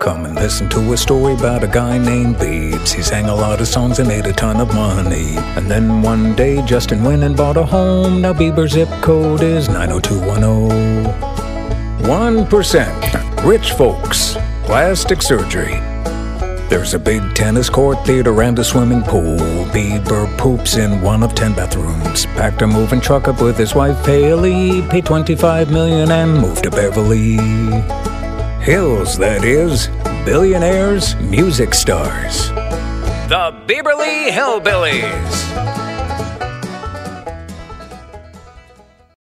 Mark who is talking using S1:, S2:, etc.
S1: Come and listen to a story about a guy named Biebs. He sang a lot of songs and made a ton of money. And then one day, Justin went and bought a home. Now Bieber's zip code is 90210. 1%. Rich folks. Plastic surgery. There's a big tennis court, theater, and a swimming pool. Bieber poops in one of ten bathrooms. Packed a moving truck up with his wife Hailey. Paid 25 million and moved to Beverly Hills. That is, billionaires, music stars. The Bieberly Hillbillies.